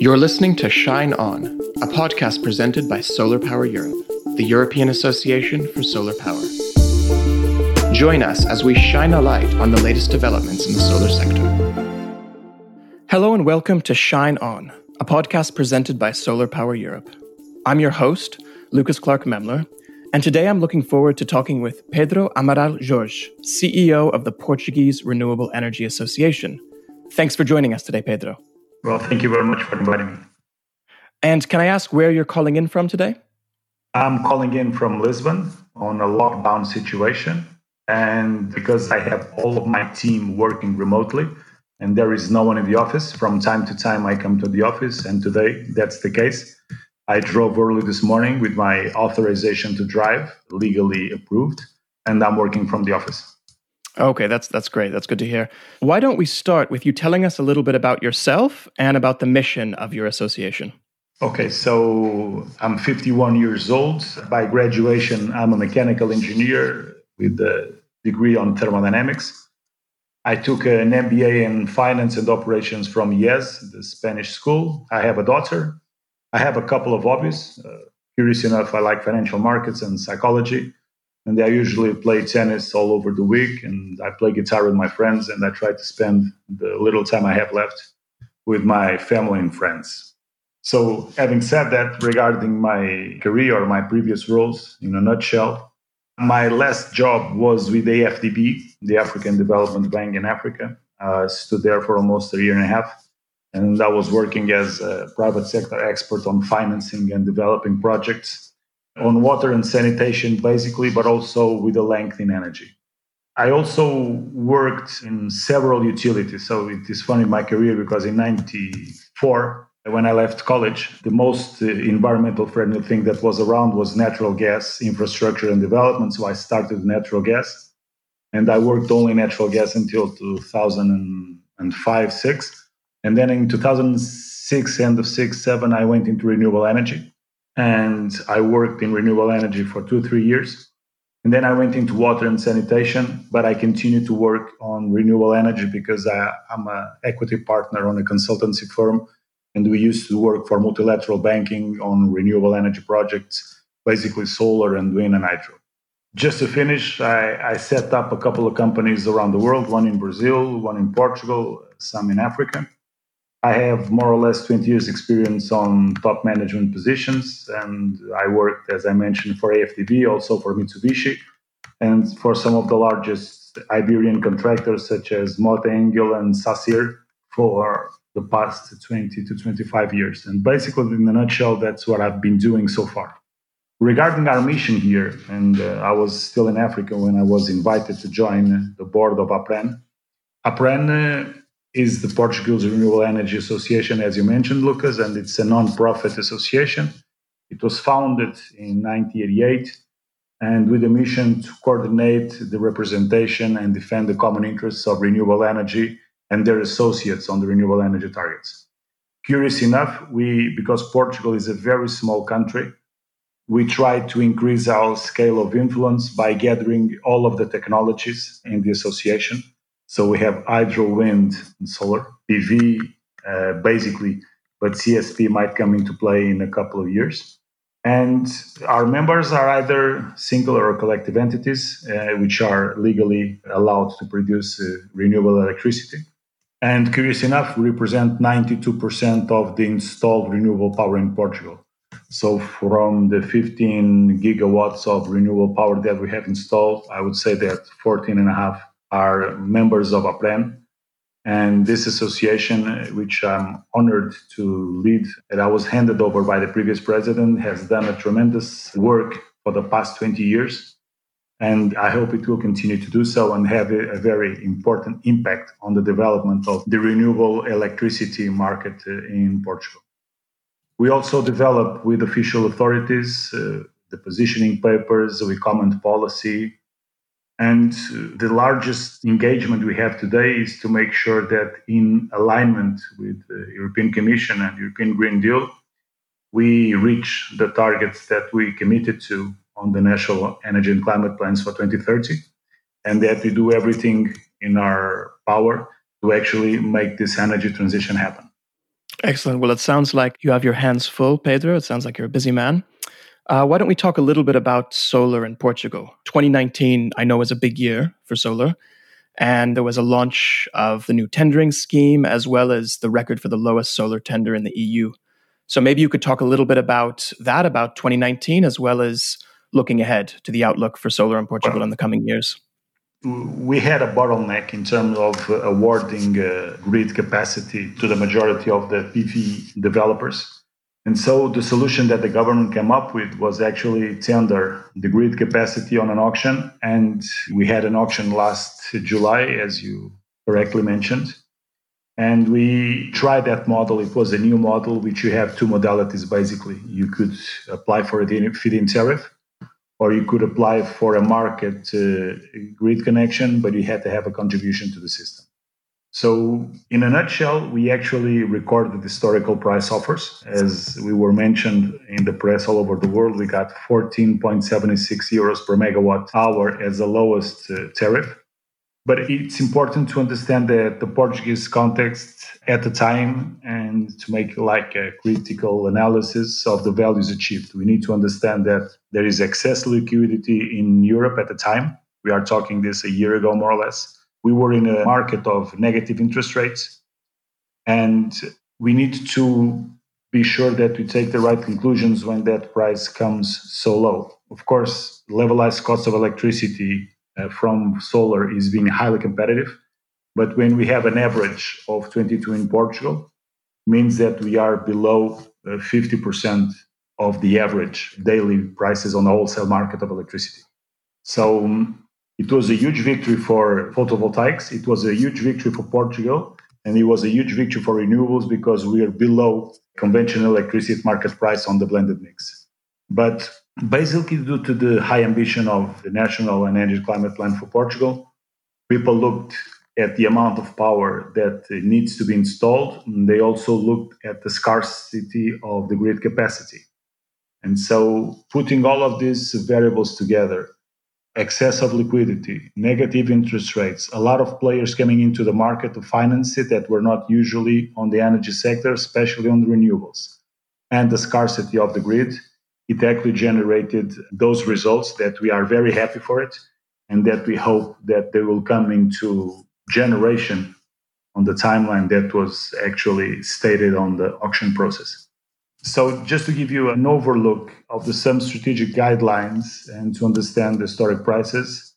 You're listening to Shine On, a podcast presented by Solar Power Europe, the European Association for Solar Power. Join us as we shine a light on the latest developments in the solar sector. Hello and welcome to Shine On, a podcast presented by Solar Power Europe. I'm your host, Lucas Clark Memler, and today I'm looking forward to talking with Pedro Amaral Jorge, CEO of the Portuguese Renewable Energy Association. Thanks for joining us today, Pedro. Well, thank you very much for inviting me. And can I ask where you're calling in from today? I'm calling in from Lisbon on a lockdown situation. And because I have all of my team working remotely and there is no one in the office, from time to time I come to the office. And today that's the case. I drove early this morning with my authorization to drive, legally approved, and I'm working from the office. Okay, that's that's great. That's good to hear. Why don't we start with you telling us a little bit about yourself and about the mission of your association? Okay, so I'm 51 years old. By graduation, I'm a mechanical engineer with a degree on thermodynamics. I took an MBA in finance and operations from IESE, the Spanish school. I have a daughter. I have a couple of hobbies. Uh, curious enough, I like financial markets and psychology and I usually play tennis all over the week, and I play guitar with my friends, and I try to spend the little time I have left with my family and friends. So, having said that, regarding my career or my previous roles, in a nutshell, my last job was with AFDB, the African Development Bank in Africa. I stood there for almost a year and a half, and I was working as a private sector expert on financing and developing projects on water and sanitation, basically, but also with a length in energy. I also worked in several utilities. So it is funny in my career because in 94, when I left college, the most uh, environmental friendly thing that was around was natural gas infrastructure and development. So I started natural gas and I worked only natural gas until 2005, six. And then in 2006, end of six, seven, I went into renewable energy and I worked in renewable energy for two, three years. And then I went into water and sanitation, but I continued to work on renewable energy because I, am an equity partner on a consultancy firm. And we used to work for multilateral banking on renewable energy projects, basically solar and wind and hydro. Just to finish, I, I set up a couple of companies around the world one in Brazil, one in Portugal, some in Africa. I have more or less 20 years experience on top management positions, and I worked, as I mentioned, for AFDB, also for Mitsubishi, and for some of the largest Iberian contractors such as Mota-Engil and Sacyr for the past 20 to 25 years. And basically, in a nutshell, that's what I've been doing so far. Regarding our mission here, and uh, I was still in Africa when I was invited to join the board of APREN. APREN uh, is the Portuguese Renewable Energy Association, as you mentioned, Lucas, and it's a non-profit association. It was founded in 1988 and with a mission to coordinate the representation and defend the common interests of renewable energy and their associates on the renewable energy targets. Curious enough, we because Portugal is a very small country, we try to increase our scale of influence by gathering all of the technologies in the association so we have hydro, wind, and solar, PV, uh, basically, but CSP might come into play in a couple of years. And our members are either single or collective entities, uh, which are legally allowed to produce uh, renewable electricity. And curious enough, we represent 92% of the installed renewable power in Portugal. So from the 15 gigawatts of renewable power that we have installed, I would say that 14 and a half are members of APREN. And this association, which I'm honored to lead, and I was handed over by the previous president, has done a tremendous work for the past 20 years. And I hope it will continue to do so and have a, a very important impact on the development of the renewable electricity market uh, in Portugal. We also develop with official authorities uh, the positioning papers, we comment policy, and the largest engagement we have today is to make sure that, in alignment with the European Commission and European Green Deal, we reach the targets that we committed to on the national energy and climate plans for 2030, and that we do everything in our power to actually make this energy transition happen. Excellent. Well, it sounds like you have your hands full, Pedro. It sounds like you're a busy man. Uh, why don't we talk a little bit about solar in Portugal? 2019, I know, was a big year for solar. And there was a launch of the new tendering scheme, as well as the record for the lowest solar tender in the EU. So maybe you could talk a little bit about that, about 2019, as well as looking ahead to the outlook for solar in Portugal in the coming years. We had a bottleneck in terms of awarding uh, grid capacity to the majority of the PV developers. And so the solution that the government came up with was actually tender the grid capacity on an auction. And we had an auction last July, as you correctly mentioned. And we tried that model. It was a new model, which you have two modalities basically. You could apply for a feed-in tariff, or you could apply for a market uh, grid connection, but you had to have a contribution to the system. So, in a nutshell, we actually recorded historical price offers. As we were mentioned in the press all over the world, we got 14.76 euros per megawatt hour as the lowest uh, tariff. But it's important to understand that the Portuguese context at the time and to make like a critical analysis of the values achieved. We need to understand that there is excess liquidity in Europe at the time. We are talking this a year ago, more or less we were in a market of negative interest rates. And we need to be sure that we take the right conclusions when that price comes so low. Of course, levelized cost of electricity uh, from solar is being highly competitive. But when we have an average of 22 in Portugal, means that we are below uh, 50% of the average daily prices on the wholesale market of electricity. So um, it was a huge victory for photovoltaics. It was a huge victory for Portugal. And it was a huge victory for renewables because we are below conventional electricity market price on the blended mix. But basically, due to the high ambition of the National Energy Climate Plan for Portugal, people looked at the amount of power that needs to be installed. They also looked at the scarcity of the grid capacity. And so, putting all of these variables together, excess of liquidity, negative interest rates, a lot of players coming into the market to finance it that were not usually on the energy sector, especially on the renewables, and the scarcity of the grid, it actually generated those results that we are very happy for it and that we hope that they will come into generation on the timeline that was actually stated on the auction process. So, just to give you an overlook of the some strategic guidelines and to understand the historic prices,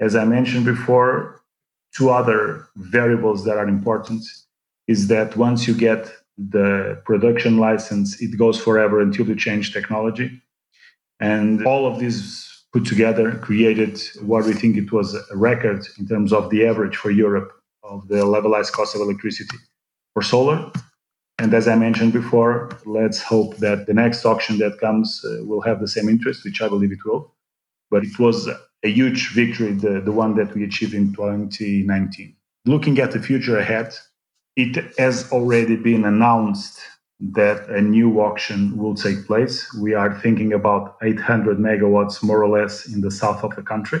as I mentioned before, two other variables that are important is that once you get the production license, it goes forever until you change technology. And all of these put together created what we think it was a record in terms of the average for Europe of the levelized cost of electricity for solar and as I mentioned before, let's hope that the next auction that comes uh, will have the same interest, which I believe it will. But it was a huge victory, the, the one that we achieved in 2019. Looking at the future ahead, it has already been announced that a new auction will take place. We are thinking about 800 megawatts, more or less, in the south of the country.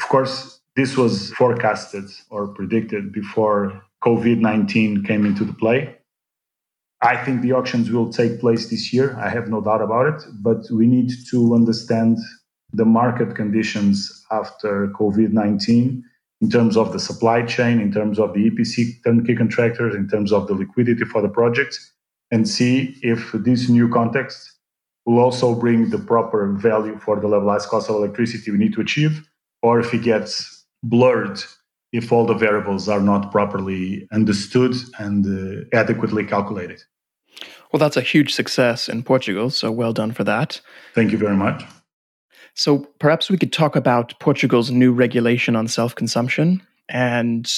Of course, this was forecasted or predicted before COVID 19 came into the play. I think the auctions will take place this year. I have no doubt about it. But we need to understand the market conditions after COVID 19 in terms of the supply chain, in terms of the EPC turnkey contractors, in terms of the liquidity for the projects, and see if this new context will also bring the proper value for the levelized cost of electricity we need to achieve, or if it gets blurred if all the variables are not properly understood and uh, adequately calculated. Well, that's a huge success in Portugal, so well done for that. Thank you very much. So perhaps we could talk about Portugal's new regulation on self-consumption and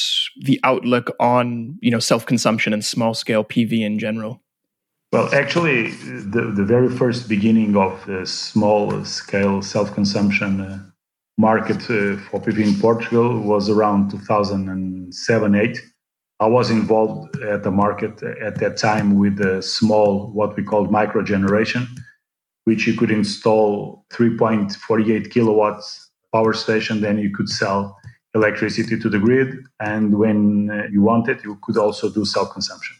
the outlook on, you know, self-consumption and small-scale PV in general. Well, actually, the, the very first beginning of the small-scale self-consumption uh, market uh, for PV in Portugal was around 2007-8 I was involved at the market at that time with a small, what we called micro generation, which you could install 3.48 kilowatts power station. Then you could sell electricity to the grid. And when you wanted, you could also do self consumption.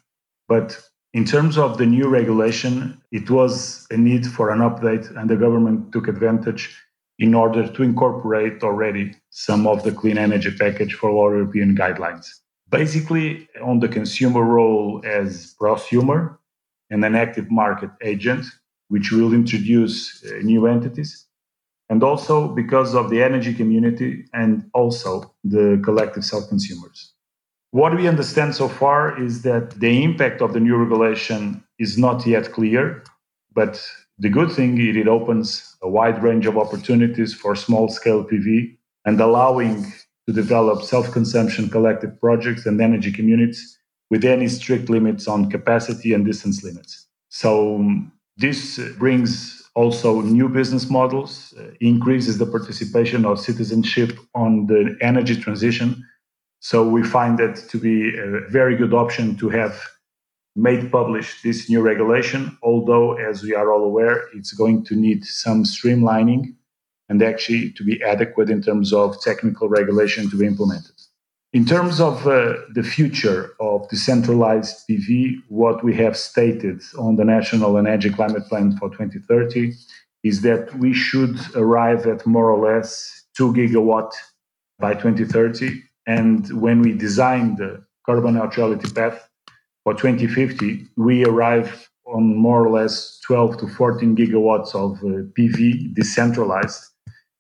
But In terms of the new regulation, it was a need for an update, and the government took advantage in order to incorporate already some of the clean energy package for all European guidelines. Basically, on the consumer role as prosumer and an active market agent, which will introduce uh, new entities, and also because of the energy community and also the collective self consumers. What we understand so far is that the impact of the new regulation is not yet clear, but the good thing is it opens a wide range of opportunities for small scale PV and allowing to develop self consumption collective projects and energy communities with any strict limits on capacity and distance limits. So, um, this brings also new business models, uh, increases the participation of citizenship on the energy transition. So, we find that to be a very good option to have made publish this new regulation, although, as we are all aware, it's going to need some streamlining and actually to be adequate in terms of technical regulation to be implemented. In terms of uh, the future of decentralized PV, what we have stated on the National Energy Climate Plan for 2030 is that we should arrive at more or less 2 gigawatt by 2030. And when we design the carbon neutrality path for 2050, we arrive on more or less 12 to 14 gigawatts of uh, PV decentralized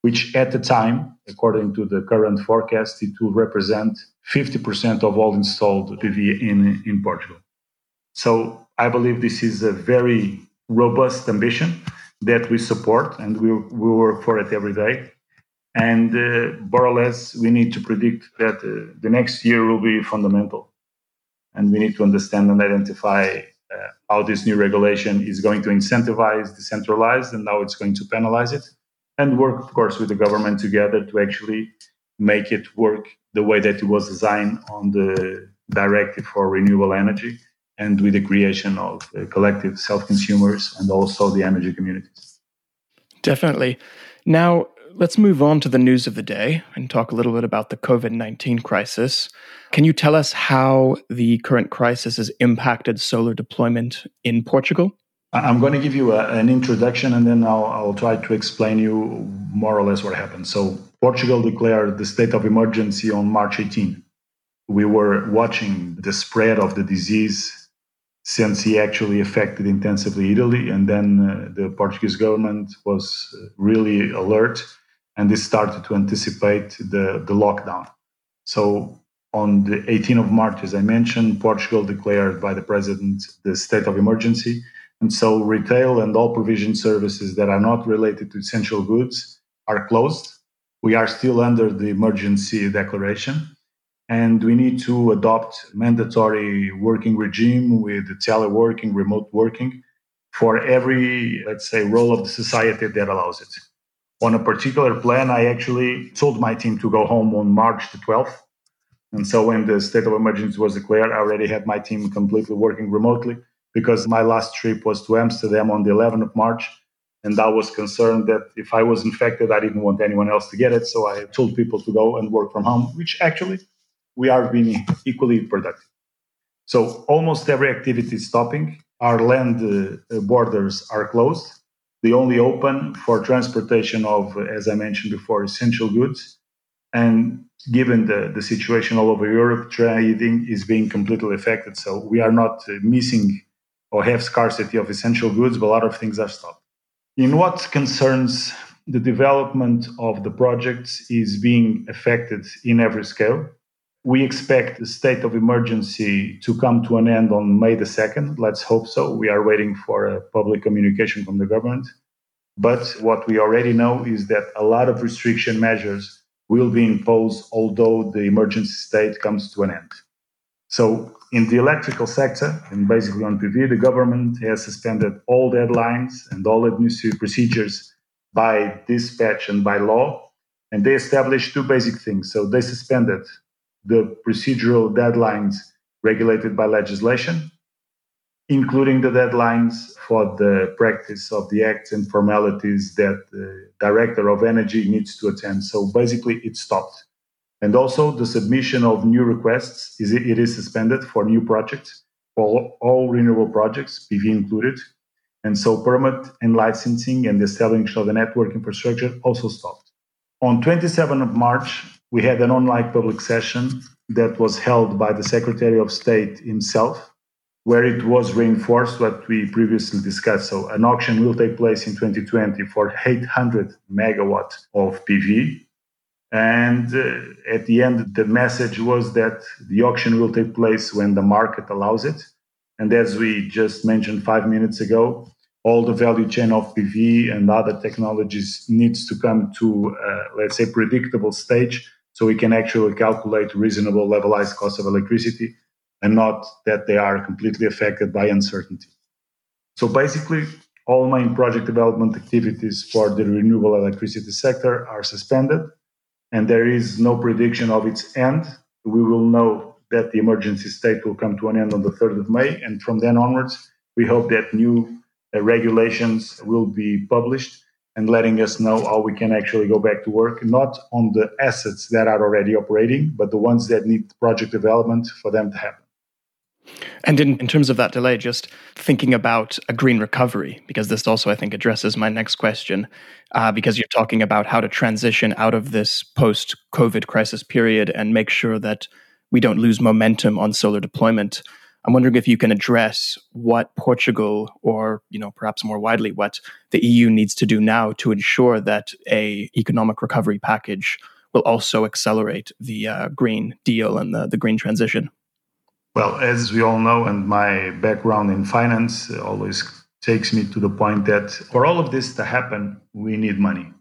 which at the time, according to the current forecast, it will represent 50% of all installed PV in, in Portugal. So I believe this is a very robust ambition that we support and we, we work for it every day. And uh, more or less, we need to predict that uh, the next year will be fundamental. And we need to understand and identify uh, how this new regulation is going to incentivize decentralized and how it's going to penalize it and work, of course, with the government together to actually make it work the way that it was designed on the directive for renewable energy and with the creation of uh, collective self consumers and also the energy communities. Definitely. Now, let's move on to the news of the day and talk a little bit about the COVID 19 crisis. Can you tell us how the current crisis has impacted solar deployment in Portugal? I'm going to give you a, an introduction and then I'll, I'll try to explain you more or less what happened. So, Portugal declared the state of emergency on March 18. We were watching the spread of the disease since he actually affected intensively Italy. And then uh, the Portuguese government was really alert and they started to anticipate the, the lockdown. So, on the 18th of March, as I mentioned, Portugal declared by the president the state of emergency and so retail and all provision services that are not related to essential goods are closed. We are still under the emergency declaration. And we need to adopt mandatory working regime with teleworking, remote working for every, let's say, role of the society that allows it. On a particular plan, I actually told my team to go home on March the 12th. And so when the state of emergency was declared, I already had my team completely working remotely because my last trip was to Amsterdam on the 11th of March. And I was concerned that if I was infected, I didn't want anyone else to get it. So I told people to go and work from home, which actually we are being equally productive. So almost every activity is stopping. Our land uh, borders are closed. They only open for transportation of, as I mentioned before, essential goods. And given the, the situation all over Europe, trading is being completely affected. So we are not missing or have scarcity of essential goods, but a lot of things are stopped. In what concerns the development of the projects is being affected in every scale. We expect the state of emergency to come to an end on May the 2nd. Let's hope so. We are waiting for a public communication from the government. But what we already know is that a lot of restriction measures will be imposed, although the emergency state comes to an end. So in the electrical sector, and basically on PV, the government has suspended all deadlines and all administrative procedures by dispatch and by law. And they established two basic things. So they suspended the procedural deadlines regulated by legislation, including the deadlines for the practice of the acts and formalities that the director of energy needs to attend. So basically, it stopped. And also the submission of new requests is it is suspended for new projects. all, all renewable projects, PV included. And so permit and licensing and the establishment of the network infrastructure also stopped. On 27 of March, we had an online public session that was held by the Secretary of State himself, where it was reinforced what we previously discussed. So an auction will take place in 2020 for 800 megawatt of PV. And uh, at the end, the message was that the auction will take place when the market allows it. And as we just mentioned five minutes ago, all the value chain of PV and other technologies needs to come to, uh, let's say, predictable stage so we can actually calculate reasonable levelized cost of electricity and not that they are completely affected by uncertainty. So basically, all main project development activities for the renewable electricity sector are suspended, and there is no prediction of its end. We will know that the emergency state will come to an end on the 3rd of May, and from then onwards, we hope that new uh, regulations will be published and letting us know how we can actually go back to work, not on the assets that are already operating, but the ones that need project development for them to happen. And in, in terms of that delay, just thinking about a green recovery, because this also, I think, addresses my next question, uh, because you're talking about how to transition out of this post COVID crisis period and make sure that we don't lose momentum on solar deployment. I'm wondering if you can address what Portugal, or you know, perhaps more widely, what the EU needs to do now to ensure that a economic recovery package will also accelerate the uh, green deal and the, the green transition. Well, as we all know, and my background in finance always takes me to the point that for all of this to happen, we need money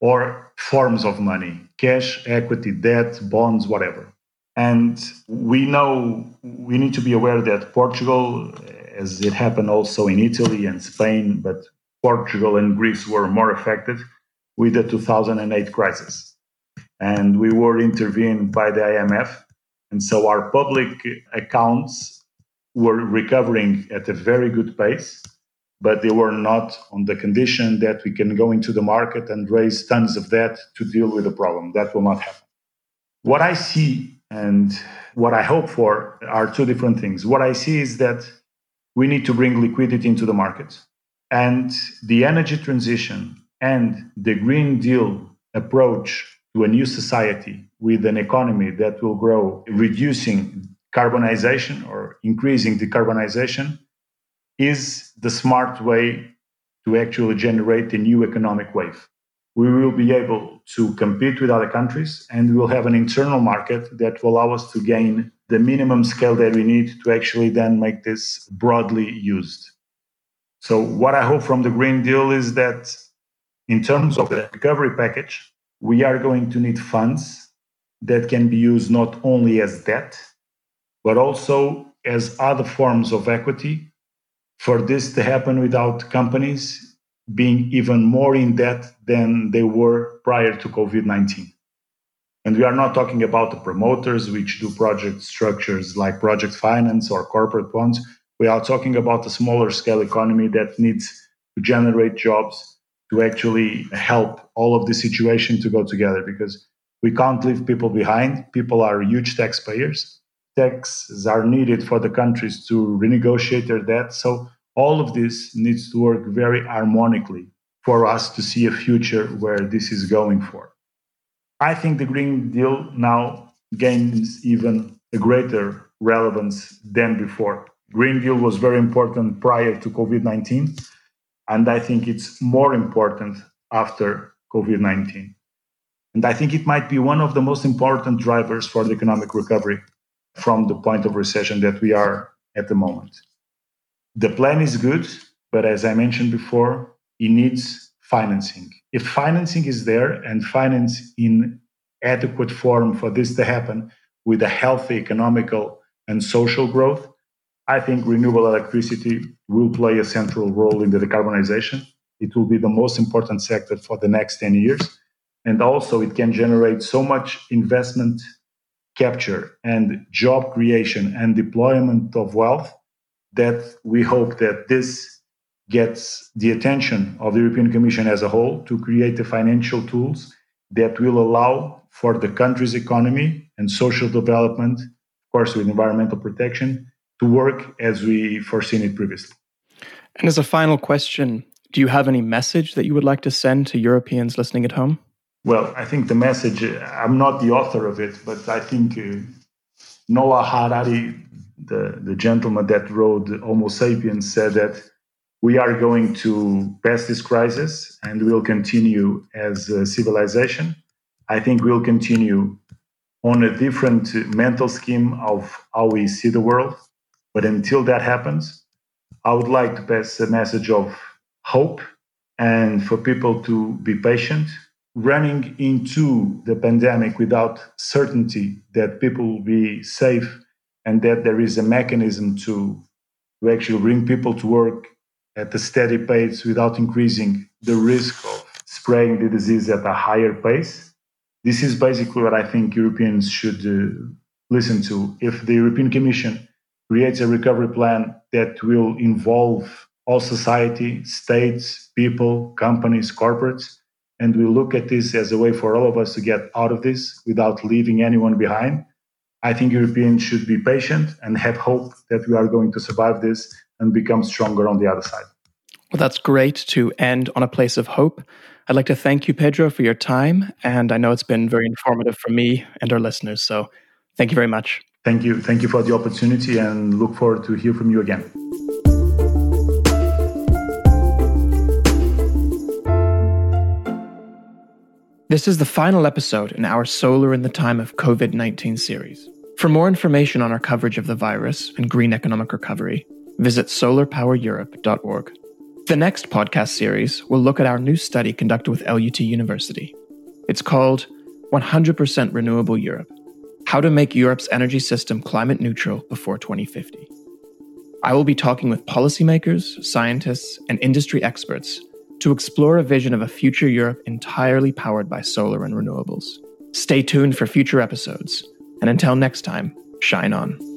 or forms of money cash, equity, debt, bonds, whatever. And we know we need to be aware that Portugal, as it happened also in Italy and Spain, but Portugal and Greece were more affected with the 2008 crisis. And we were intervened by the IMF. And so our public accounts were recovering at a very good pace, but they were not on the condition that we can go into the market and raise tons of debt to deal with the problem. That will not happen. What I see and what I hope for are two different things. What I see is that we need to bring liquidity into the market. And the energy transition and the Green Deal approach to a new society with an economy that will grow, reducing carbonization or increasing decarbonization, is the smart way to actually generate a new economic wave we will be able to compete with other countries and we will have an internal market that will allow us to gain the minimum scale that we need to actually then make this broadly used. So, what I hope from the Green Deal is that in terms of the recovery package, we are going to need funds that can be used not only as debt, but also as other forms of equity for this to happen without companies being even more in debt than they were prior to COVID 19. And we are not talking about the promoters which do project structures like project finance or corporate bonds. We are talking about a smaller scale economy that needs to generate jobs to actually help all of the situation to go together because we can't leave people behind. People are huge taxpayers. Taxes are needed for the countries to renegotiate their debt. So all of this needs to work very harmonically for us to see a future where this is going for. I think the Green Deal now gains even a greater relevance than before. Green Deal was very important prior to COVID 19, and I think it's more important after COVID 19. And I think it might be one of the most important drivers for the economic recovery from the point of recession that we are at the moment. The plan is good, but as I mentioned before, it needs financing. If financing is there and finance in adequate form for this to happen with a healthy economical and social growth, I think renewable electricity will play a central role in the decarbonization. It will be the most important sector for the next 10 years. And also, it can generate so much investment capture and job creation and deployment of wealth that we hope that this gets the attention of the European Commission as a whole to create the financial tools that will allow for the country's economy and social development, of course, with environmental protection, to work as we foreseen it previously. And as a final question, do you have any message that you would like to send to Europeans listening at home? Well, I think the message, I'm not the author of it, but I think uh, Noah Harari, the, the gentleman that wrote Homo sapiens, said that we are going to pass this crisis and we'll continue as a civilization. I think we'll continue on a different mental scheme of how we see the world. But until that happens, I would like to pass a message of hope and for people to be patient. Running into the pandemic without certainty that people will be safe and that there is a mechanism to, to actually bring people to work at a steady pace without increasing the risk of spreading the disease at a higher pace. This is basically what I think Europeans should uh, listen to. If the European Commission creates a recovery plan that will involve all society, states, people, companies, corporates, and we look at this as a way for all of us to get out of this without leaving anyone behind. I think Europeans should be patient and have hope that we are going to survive this and become stronger on the other side. Well, that's great to end on a place of hope. I'd like to thank you, Pedro, for your time. And I know it's been very informative for me and our listeners. So thank you very much. Thank you. Thank you for the opportunity and look forward to hear from you again. This is the final episode in our Solar in the Time of COVID 19 series. For more information on our coverage of the virus and green economic recovery, visit solarpowereurope.org. The next podcast series will look at our new study conducted with LUT University. It's called 100% Renewable Europe How to Make Europe's Energy System Climate Neutral Before 2050. I will be talking with policymakers, scientists, and industry experts to explore a vision of a future Europe entirely powered by solar and renewables. Stay tuned for future episodes, and until next time, shine on.